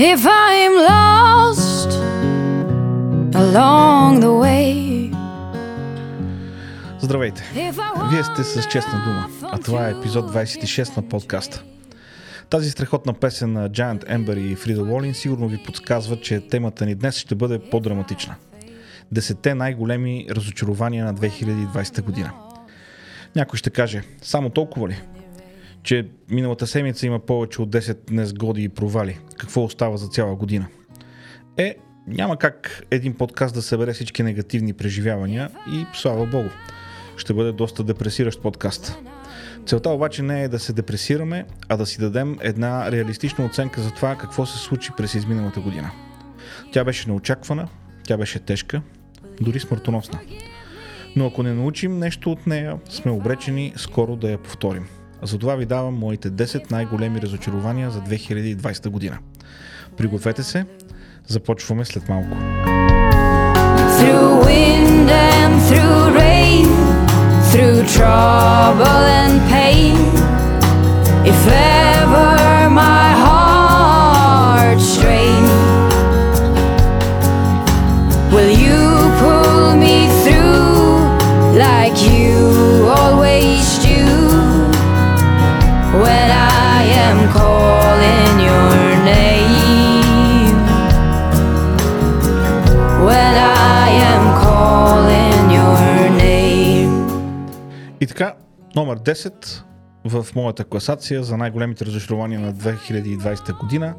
if I'm lost along the way. Здравейте! Вие сте с честна дума, а това е епизод 26 на подкаста. Тази страхотна песен на Giant Ember и Фрида Уолин сигурно ви подсказва, че темата ни днес ще бъде по-драматична. Десетте най-големи разочарования на 2020 година. Някой ще каже, само толкова ли? Че миналата седмица има повече от 10 незгоди и провали. Какво остава за цяла година? Е, няма как един подкаст да събере всички негативни преживявания и слава богу. Ще бъде доста депресиращ подкаст. Целта обаче не е да се депресираме, а да си дадем една реалистична оценка за това какво се случи през изминалата година. Тя беше неочаквана, тя беше тежка, дори смъртоносна. Но ако не научим нещо от нея, сме обречени скоро да я повторим. Затова ви давам моите 10 най-големи разочарования за 2020 година. Пригответе се, започваме след малко. Through trouble and pain. Номер 10 в моята класация за най-големите разочарования на 2020 година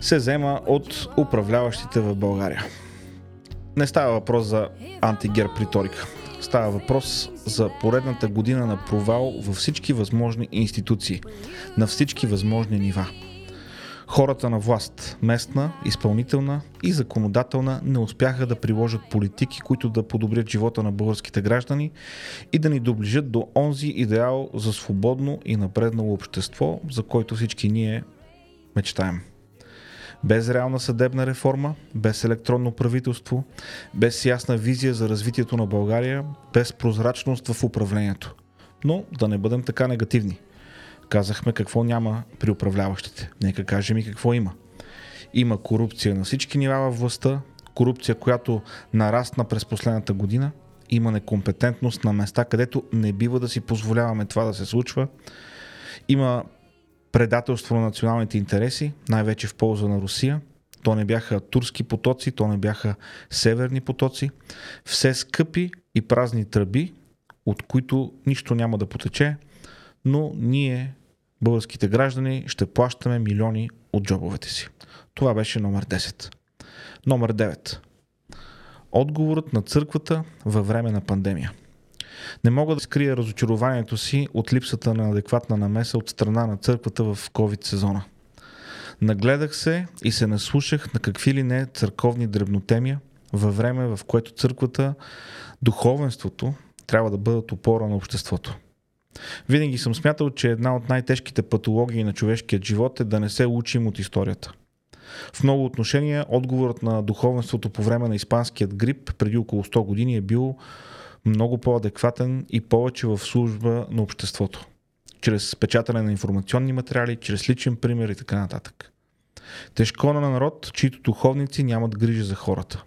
се взема от управляващите в България. Не става въпрос за антигерб риторика. Става въпрос за поредната година на провал във всички възможни институции, на всички възможни нива. Хората на власт, местна, изпълнителна и законодателна, не успяха да приложат политики, които да подобрят живота на българските граждани и да ни доближат до онзи идеал за свободно и напреднало общество, за който всички ние мечтаем. Без реална съдебна реформа, без електронно правителство, без ясна визия за развитието на България, без прозрачност в управлението. Но да не бъдем така негативни. Казахме какво няма при управляващите. Нека кажем и какво има. Има корупция на всички нива във властта, корупция, която нарасна през последната година, има некомпетентност на места, където не бива да си позволяваме това да се случва, има предателство на националните интереси, най-вече в полза на Русия. То не бяха турски потоци, то не бяха северни потоци. Все скъпи и празни тръби, от които нищо няма да потече, но ние, българските граждани, ще плащаме милиони от джобовете си. Това беше номер 10. Номер 9. Отговорът на църквата във време на пандемия. Не мога да скрия разочарованието си от липсата на адекватна намеса от страна на църквата в COVID сезона. Нагледах се и се наслушах на какви ли не църковни дребнотемия във време, в което църквата, духовенството трябва да бъдат опора на обществото. Винаги съм смятал, че една от най-тежките патологии на човешкият живот е да не се учим от историята. В много отношения отговорът на духовенството по време на испанският грип преди около 100 години е бил много по-адекватен и повече в служба на обществото. Чрез печатане на информационни материали, чрез личен пример и така нататък. Тежко на народ, чието духовници нямат грижа за хората.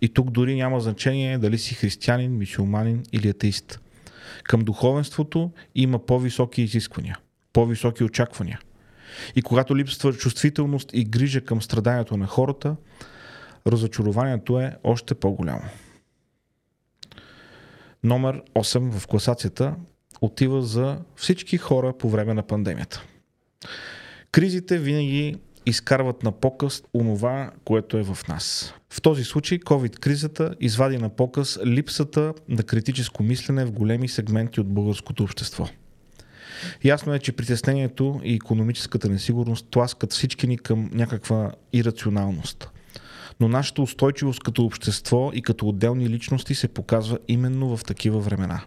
И тук дори няма значение дали си християнин, мисюлманин или атеист. Към духовенството има по-високи изисквания, по-високи очаквания. И когато липсва чувствителност и грижа към страданието на хората, разочарованието е още по-голямо. Номер 8 в класацията отива за всички хора по време на пандемията. Кризите винаги изкарват на показ онова, което е в нас. В този случай COVID-кризата извади на показ липсата на критическо мислене в големи сегменти от българското общество. Ясно е, че притеснението и економическата несигурност тласкат всички ни към някаква ирационалност. Но нашата устойчивост като общество и като отделни личности се показва именно в такива времена.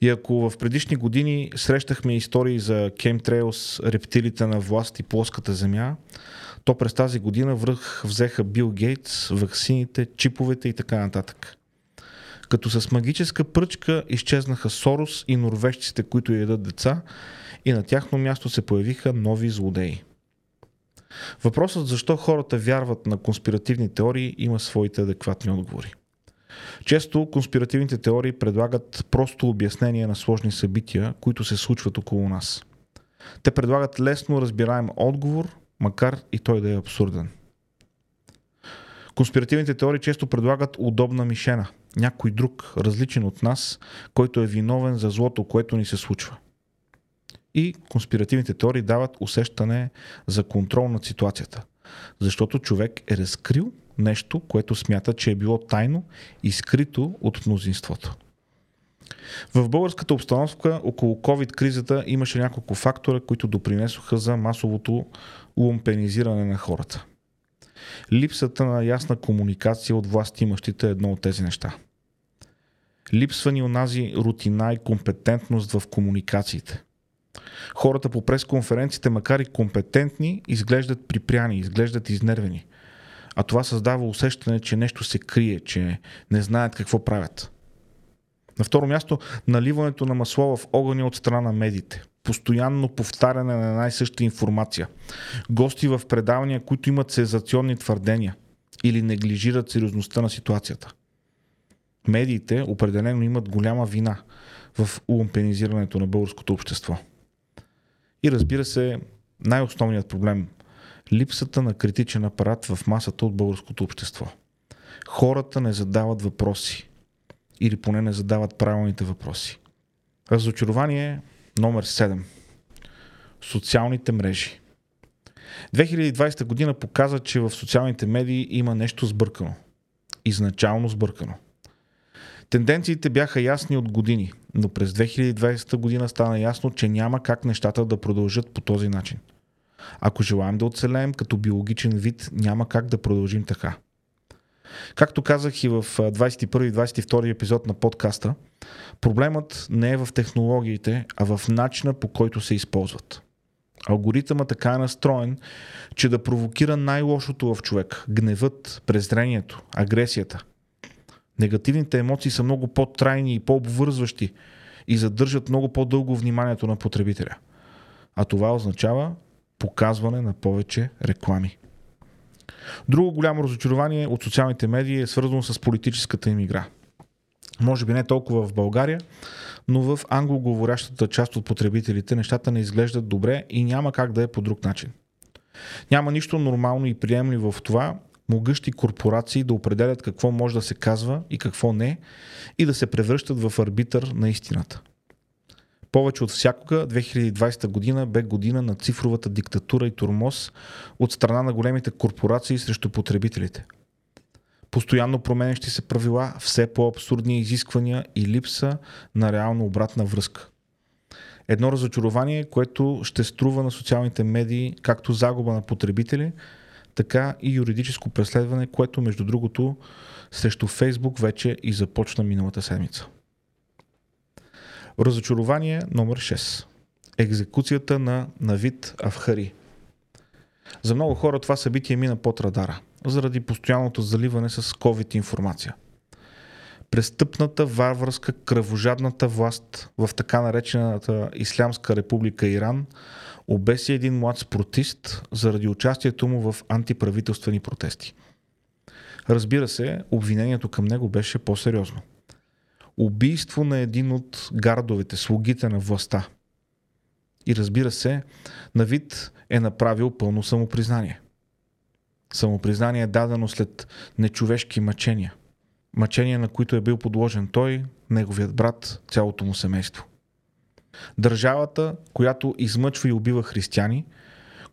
И ако в предишни години срещахме истории за Chemtrails, рептилите на власт и плоската земя, то през тази година връх взеха Бил Гейтс, ваксините, чиповете и така нататък. Като с магическа пръчка изчезнаха Сорос и норвежците, които ядат деца, и на тяхно място се появиха нови злодеи. Въпросът защо хората вярват на конспиративни теории има своите адекватни отговори. Често конспиративните теории предлагат просто обяснение на сложни събития, които се случват около нас. Те предлагат лесно разбираем отговор, макар и той да е абсурден. Конспиративните теории често предлагат удобна мишена, някой друг, различен от нас, който е виновен за злото, което ни се случва. И конспиративните теории дават усещане за контрол над ситуацията, защото човек е разкрил нещо, което смята, че е било тайно и скрито от мнозинството. В българската обстановка около COVID-кризата имаше няколко фактора, които допринесоха за масовото лумпенизиране на хората. Липсата на ясна комуникация от власт имащите е едно от тези неща. Липсва ни онази рутина и компетентност в комуникациите. Хората по пресконференциите, макар и компетентни, изглеждат припряни, изглеждат изнервени. А това създава усещане, че нещо се крие, че не знаят какво правят. На второ място, наливането на масло в огъня от страна на медиите. Постоянно повтаряне на една и съща информация. Гости в предавания, които имат сезационни твърдения или неглижират сериозността на ситуацията. Медиите определено имат голяма вина в лумпенизирането на българското общество. И разбира се, най-основният проблем липсата на критичен апарат в масата от българското общество. Хората не задават въпроси. Или поне не задават правилните въпроси. Разочарование номер 7. Социалните мрежи. 2020 година показа, че в социалните медии има нещо сбъркано. Изначално сбъркано. Тенденциите бяха ясни от години, но през 2020 година стана ясно, че няма как нещата да продължат по този начин. Ако желаем да оцелеем като биологичен вид, няма как да продължим така. Както казах и в 21-22 епизод на подкаста, проблемът не е в технологиите, а в начина по който се използват. Алгоритъмът така е настроен, че да провокира най-лошото в човек – гневът, презрението, агресията. Негативните емоции са много по-трайни и по-обвързващи и задържат много по-дълго вниманието на потребителя. А това означава показване на повече реклами. Друго голямо разочарование от социалните медии е свързано с политическата им игра. Може би не толкова в България, но в англоговорящата част от потребителите нещата не изглеждат добре и няма как да е по друг начин. Няма нищо нормално и приемливо в това могъщи корпорации да определят какво може да се казва и какво не и да се превръщат в арбитър на истината. Повече от всякога 2020 година бе година на цифровата диктатура и турмоз от страна на големите корпорации срещу потребителите. Постоянно променящи се правила, все по-абсурдни изисквания и липса на реално обратна връзка. Едно разочарование, което ще струва на социалните медии както загуба на потребители, така и юридическо преследване, което между другото срещу Фейсбук вече и започна миналата седмица. Разочарование номер 6. Екзекуцията на Навид Авхари. За много хора това събитие мина под радара, заради постоянното заливане с COVID информация. Престъпната, варварска, кръвожадната власт в така наречената Ислямска република Иран обеси един млад спортист заради участието му в антиправителствени протести. Разбира се, обвинението към него беше по-сериозно – убийство на един от гардовете, слугите на властта. И разбира се, Навид е направил пълно самопризнание. Самопризнание е дадено след нечовешки мъчения. Мъчения, на които е бил подложен той, неговият брат, цялото му семейство. Държавата, която измъчва и убива християни,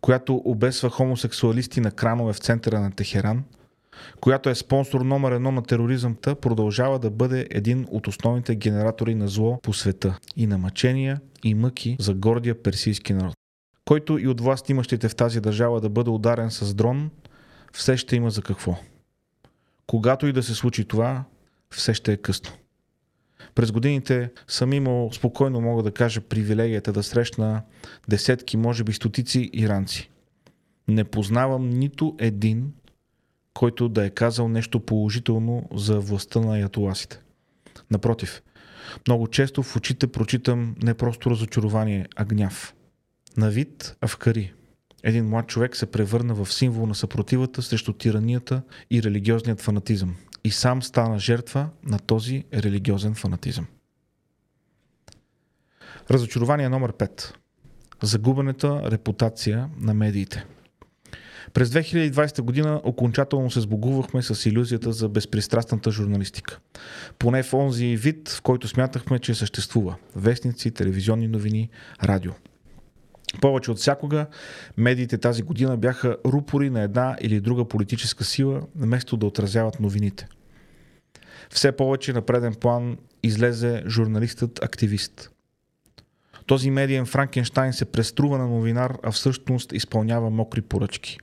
която обесва хомосексуалисти на кранове в центъра на Техеран – която е спонсор номер едно на тероризъмта, продължава да бъде един от основните генератори на зло по света и на мъчения и мъки за гордия персийски народ. Който и от власт имащите в тази държава да бъде ударен с дрон, все ще има за какво. Когато и да се случи това, все ще е късно. През годините съм имал, спокойно мога да кажа, привилегията да срещна десетки, може би стотици иранци. Не познавам нито един, който да е казал нещо положително за властта на ятоласите. Напротив, много често в очите прочитам не просто разочарование, а гняв. На вид Авкари, един млад човек се превърна в символ на съпротивата срещу тиранията и религиозният фанатизъм. И сам стана жертва на този религиозен фанатизъм. Разочарование номер 5. Загубената репутация на медиите. През 2020 година окончателно се сбогувахме с иллюзията за безпристрастната журналистика. Поне в онзи вид, в който смятахме, че съществува. Вестници, телевизионни новини, радио. Повече от всякога, медиите тази година бяха рупори на една или друга политическа сила, вместо да отразяват новините. Все повече на преден план излезе журналистът-активист. Този медиен Франкенштайн се преструва на новинар, а всъщност изпълнява мокри поръчки.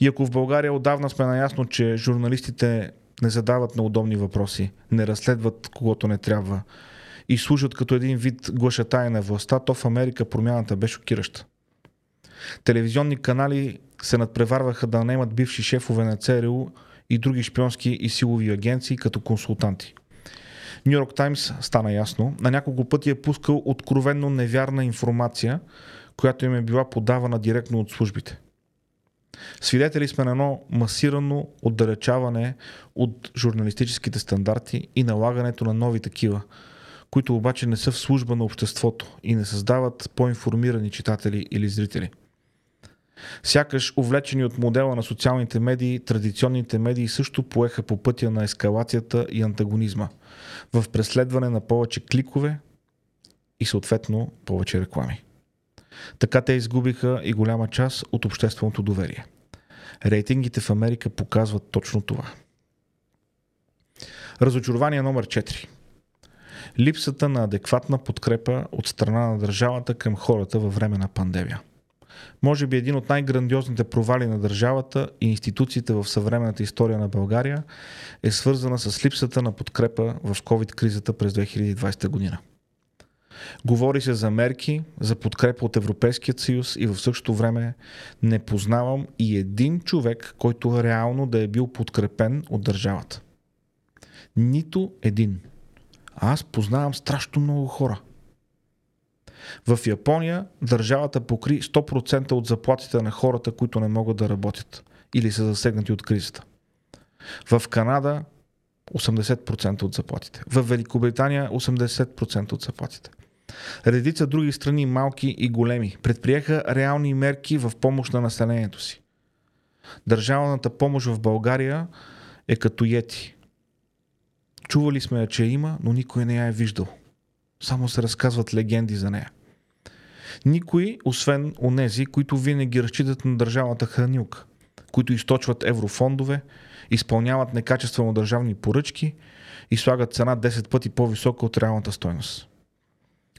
И ако в България отдавна сме наясно, че журналистите не задават неудобни въпроси, не разследват когото не трябва и служат като един вид глашатая на властта, то в Америка промяната бе шокираща. Телевизионни канали се надпреварваха да наемат бивши шефове на ЦРУ и други шпионски и силови агенции като консултанти. Нью Йорк Таймс стана ясно, на няколко пъти е пускал откровенно невярна информация, която им е била подавана директно от службите. Свидетели сме на едно масирано отдалечаване от журналистическите стандарти и налагането на нови такива, които обаче не са в служба на обществото и не създават по-информирани читатели или зрители. Сякаш увлечени от модела на социалните медии, традиционните медии също поеха по пътя на ескалацията и антагонизма в преследване на повече кликове и съответно повече реклами. Така те изгубиха и голяма част от общественото доверие. Рейтингите в Америка показват точно това. Разочарование номер 4. Липсата на адекватна подкрепа от страна на държавата към хората във време на пандемия. Може би един от най-грандиозните провали на държавата и институциите в съвременната история на България е свързана с липсата на подкрепа в COVID-кризата през 2020 година. Говори се за мерки, за подкрепа от Европейският съюз и в същото време не познавам и един човек, който реално да е бил подкрепен от държавата. Нито един. Аз познавам страшно много хора. В Япония държавата покри 100% от заплатите на хората, които не могат да работят или са засегнати от кризата. В Канада 80% от заплатите. В Великобритания 80% от заплатите. Редица други страни, малки и големи, предприеха реални мерки в помощ на населението си. Държавната помощ в България е като ети. Чували сме я, че има, но никой не я е виждал. Само се разказват легенди за нея. Никой, освен онези, които винаги разчитат на държавната хранилка, които източват еврофондове, изпълняват некачествено държавни поръчки и слагат цена 10 пъти по-висока от реалната стойност.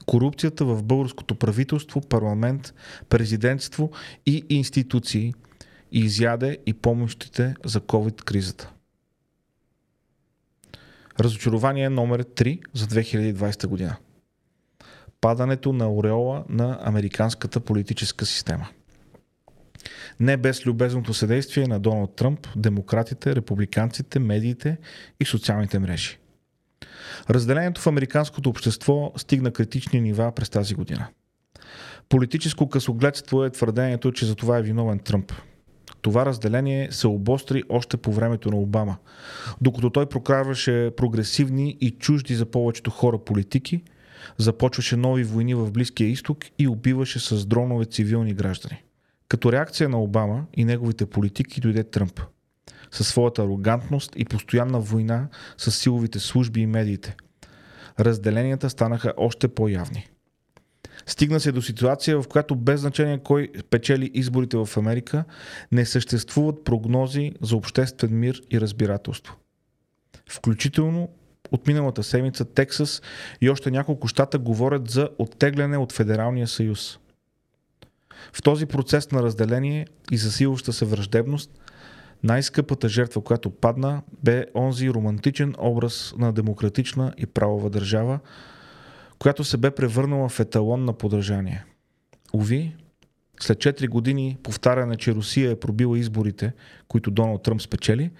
Корупцията в българското правителство, парламент, президентство и институции изяде и помощите за COVID-кризата. Разочарование номер 3 за 2020 година. Падането на ореола на американската политическа система. Не без любезното съдействие на Доналд Тръмп, демократите, републиканците, медиите и социалните мрежи. Разделението в американското общество стигна критични нива през тази година. Политическо късогледство е твърдението, че за това е виновен Тръмп. Това разделение се обостри още по времето на Обама, докато той прокарваше прогресивни и чужди за повечето хора политики, започваше нови войни в Близкия изток и убиваше с дронове цивилни граждани. Като реакция на Обама и неговите политики дойде Тръмп – със своята арогантност и постоянна война с силовите служби и медиите. Разделенията станаха още по-явни. Стигна се до ситуация, в която без значение кой печели изборите в Америка, не съществуват прогнози за обществен мир и разбирателство. Включително от миналата седмица Тексас и още няколко щата говорят за оттегляне от Федералния съюз. В този процес на разделение и засилваща се враждебност – най-скъпата жертва, която падна, бе онзи романтичен образ на демократична и правова държава, която се бе превърнала в еталон на подражание. Ови, след 4 години повтаряне, че Русия е пробила изборите, които Доналд Тръмп спечели,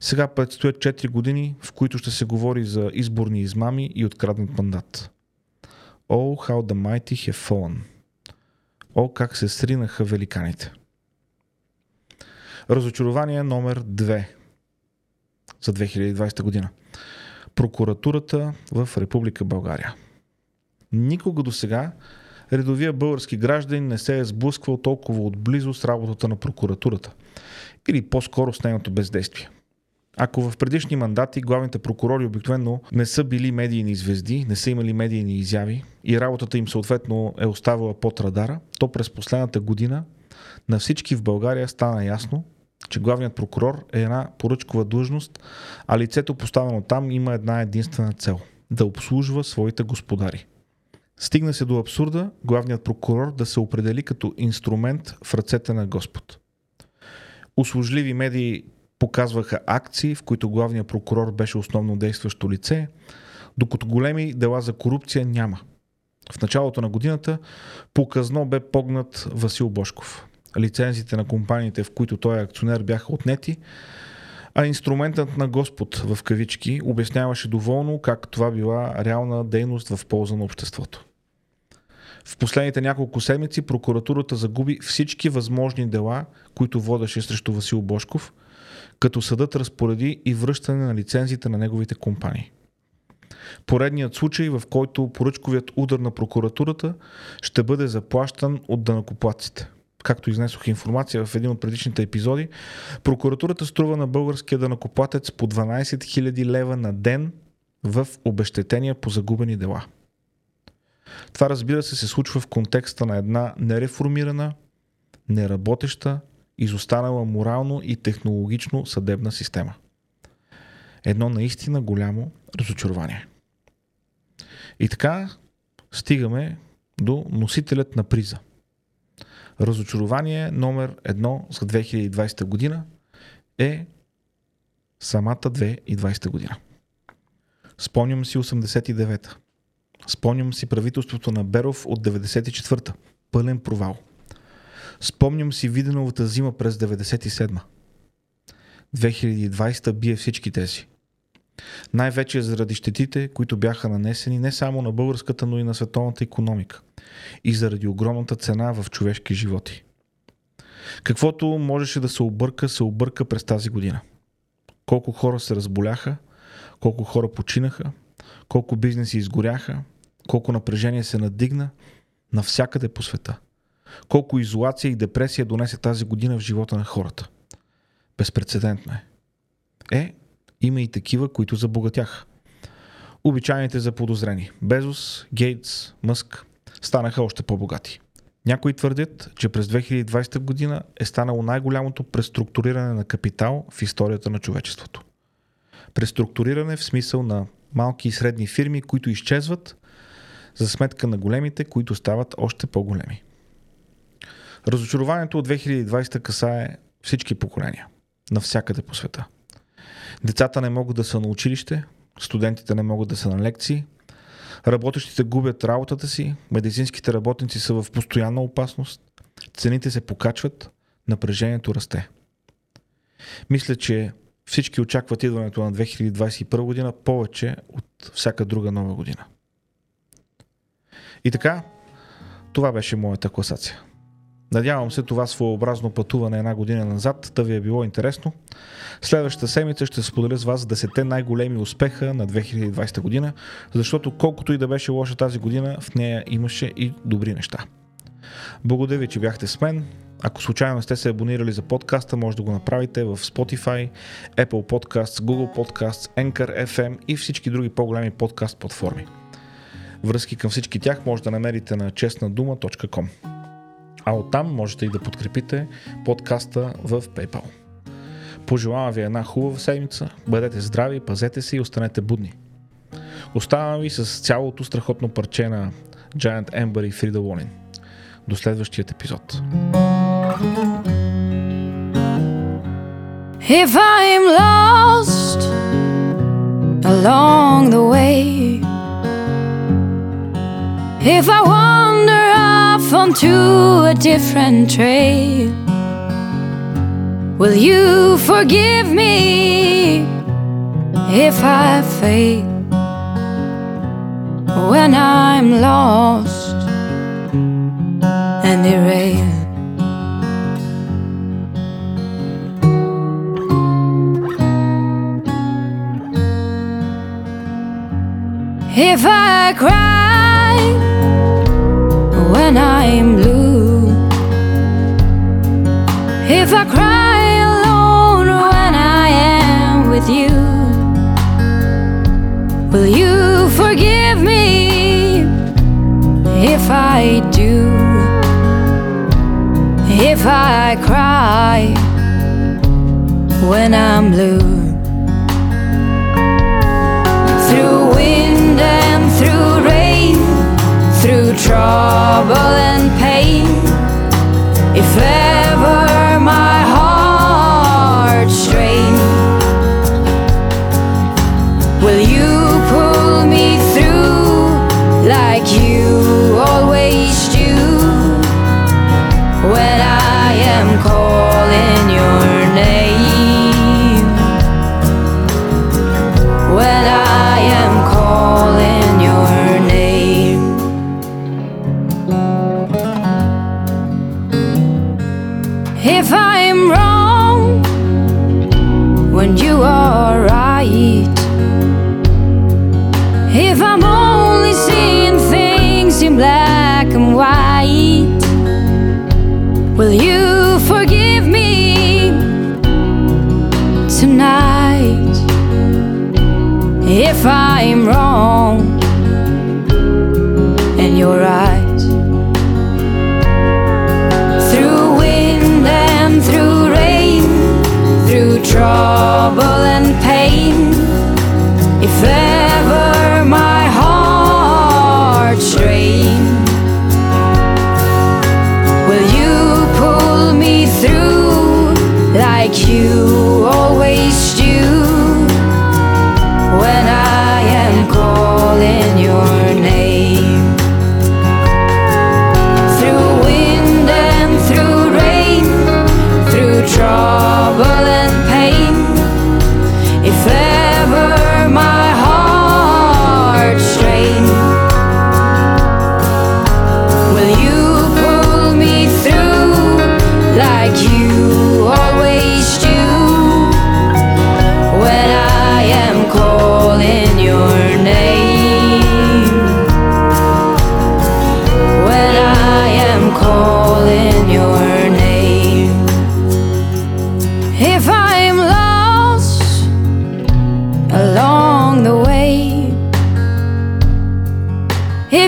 сега предстоят 4 години, в които ще се говори за изборни измами и откраднат мандат. Oh, how the mighty have fallen. О, как се сринаха великаните. Разочарование номер 2 за 2020 година. Прокуратурата в Република България. Никога до сега редовия български гражданин не се е сблъсквал толкова отблизо с работата на прокуратурата. Или по-скоро с нейното бездействие. Ако в предишни мандати главните прокурори обикновено не са били медийни звезди, не са имали медийни изяви и работата им съответно е оставала под радара, то през последната година на всички в България стана ясно, че главният прокурор е една поръчкова длъжност, а лицето поставено там има една единствена цел – да обслужва своите господари. Стигна се до абсурда главният прокурор да се определи като инструмент в ръцете на Господ. Услужливи медии показваха акции, в които главният прокурор беше основно действащо лице, докато големи дела за корупция няма. В началото на годината показно бе погнат Васил Бошков. Лицензите на компаниите, в които той е акционер, бяха отнети, а инструментът на Господ в кавички обясняваше доволно как това била реална дейност в полза на обществото. В последните няколко седмици прокуратурата загуби всички възможни дела, които водеше срещу Васил Бошков, като съдът разпореди и връщане на лицензите на неговите компании. Поредният случай, в който поръчковият удар на прокуратурата ще бъде заплащан от данакоплаците. Както изнесох информация в един от предишните епизоди, прокуратурата струва на българския данакоплатец по 12 000 лева на ден в обещетения по загубени дела. Това разбира се се случва в контекста на една нереформирана, неработеща, изостанала морално и технологично съдебна система. Едно наистина голямо разочарование. И така стигаме до носителят на приза. Разочарование номер едно за 2020 година е самата 2020 година. Спомням си 89-та. Спомням си правителството на Беров от 94-та. Пълен провал. Спомням си Виденовата зима през 97-та. 2020 бие всички тези. Най-вече заради щетите, които бяха нанесени не само на българската, но и на световната економика. И заради огромната цена в човешки животи. Каквото можеше да се обърка, се обърка през тази година. Колко хора се разболяха, колко хора починаха, колко бизнеси изгоряха, колко напрежение се надигна навсякъде по света. Колко изолация и депресия донесе тази година в живота на хората. Безпредседентно е. Е, има и такива, които забогатяха. Обичайните за подозрени Безос, Гейтс, Мъск станаха още по-богати. Някои твърдят, че през 2020 година е станало най-голямото преструктуриране на капитал в историята на човечеството. Преструктуриране в смисъл на малки и средни фирми, които изчезват за сметка на големите, които стават още по-големи. Разочарованието от 2020 касае всички поколения, навсякъде по света. Децата не могат да са на училище, студентите не могат да са на лекции, работещите губят работата си, медицинските работници са в постоянна опасност, цените се покачват, напрежението расте. Мисля, че всички очакват идването на 2021 година повече от всяка друга нова година. И така, това беше моята класация. Надявам се това своеобразно пътуване една година назад да ви е било интересно. Следващата седмица ще споделя с вас 10 най-големи успеха на 2020 година, защото колкото и да беше лоша тази година, в нея имаше и добри неща. Благодаря ви, че бяхте с мен. Ако случайно сте се абонирали за подкаста, може да го направите в Spotify, Apple Podcasts, Google Podcasts, Anchor FM и всички други по-големи подкаст платформи. Връзки към всички тях може да намерите на честнадума.com. А оттам можете и да подкрепите подкаста в PayPal. Пожелавам ви една хубава седмица, бъдете здрави, пазете се и останете будни. Оставам ви с цялото страхотно парче на Giant Ember и Фрида Лонин. До следващият епизод. If I'm lost along the way, if I wander onto a different trail. Will you forgive me if I fail when I'm lost and erased? If I cry when I'm blue, if I cry alone when I am with you, will you forgive me if I do? If I cry when I'm blue. When you are right, if I'm only seeing things in black and white. Will you forgive me tonight if I'm wrong and you're right?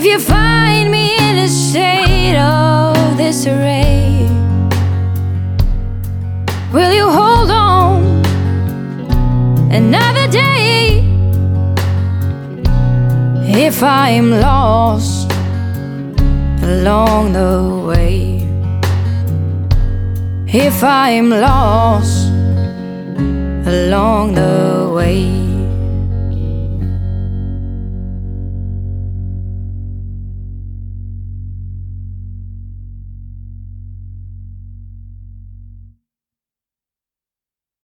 If you find me in a state of disarray, will you hold on another day? If I'm lost along the way, if I'm lost along the way.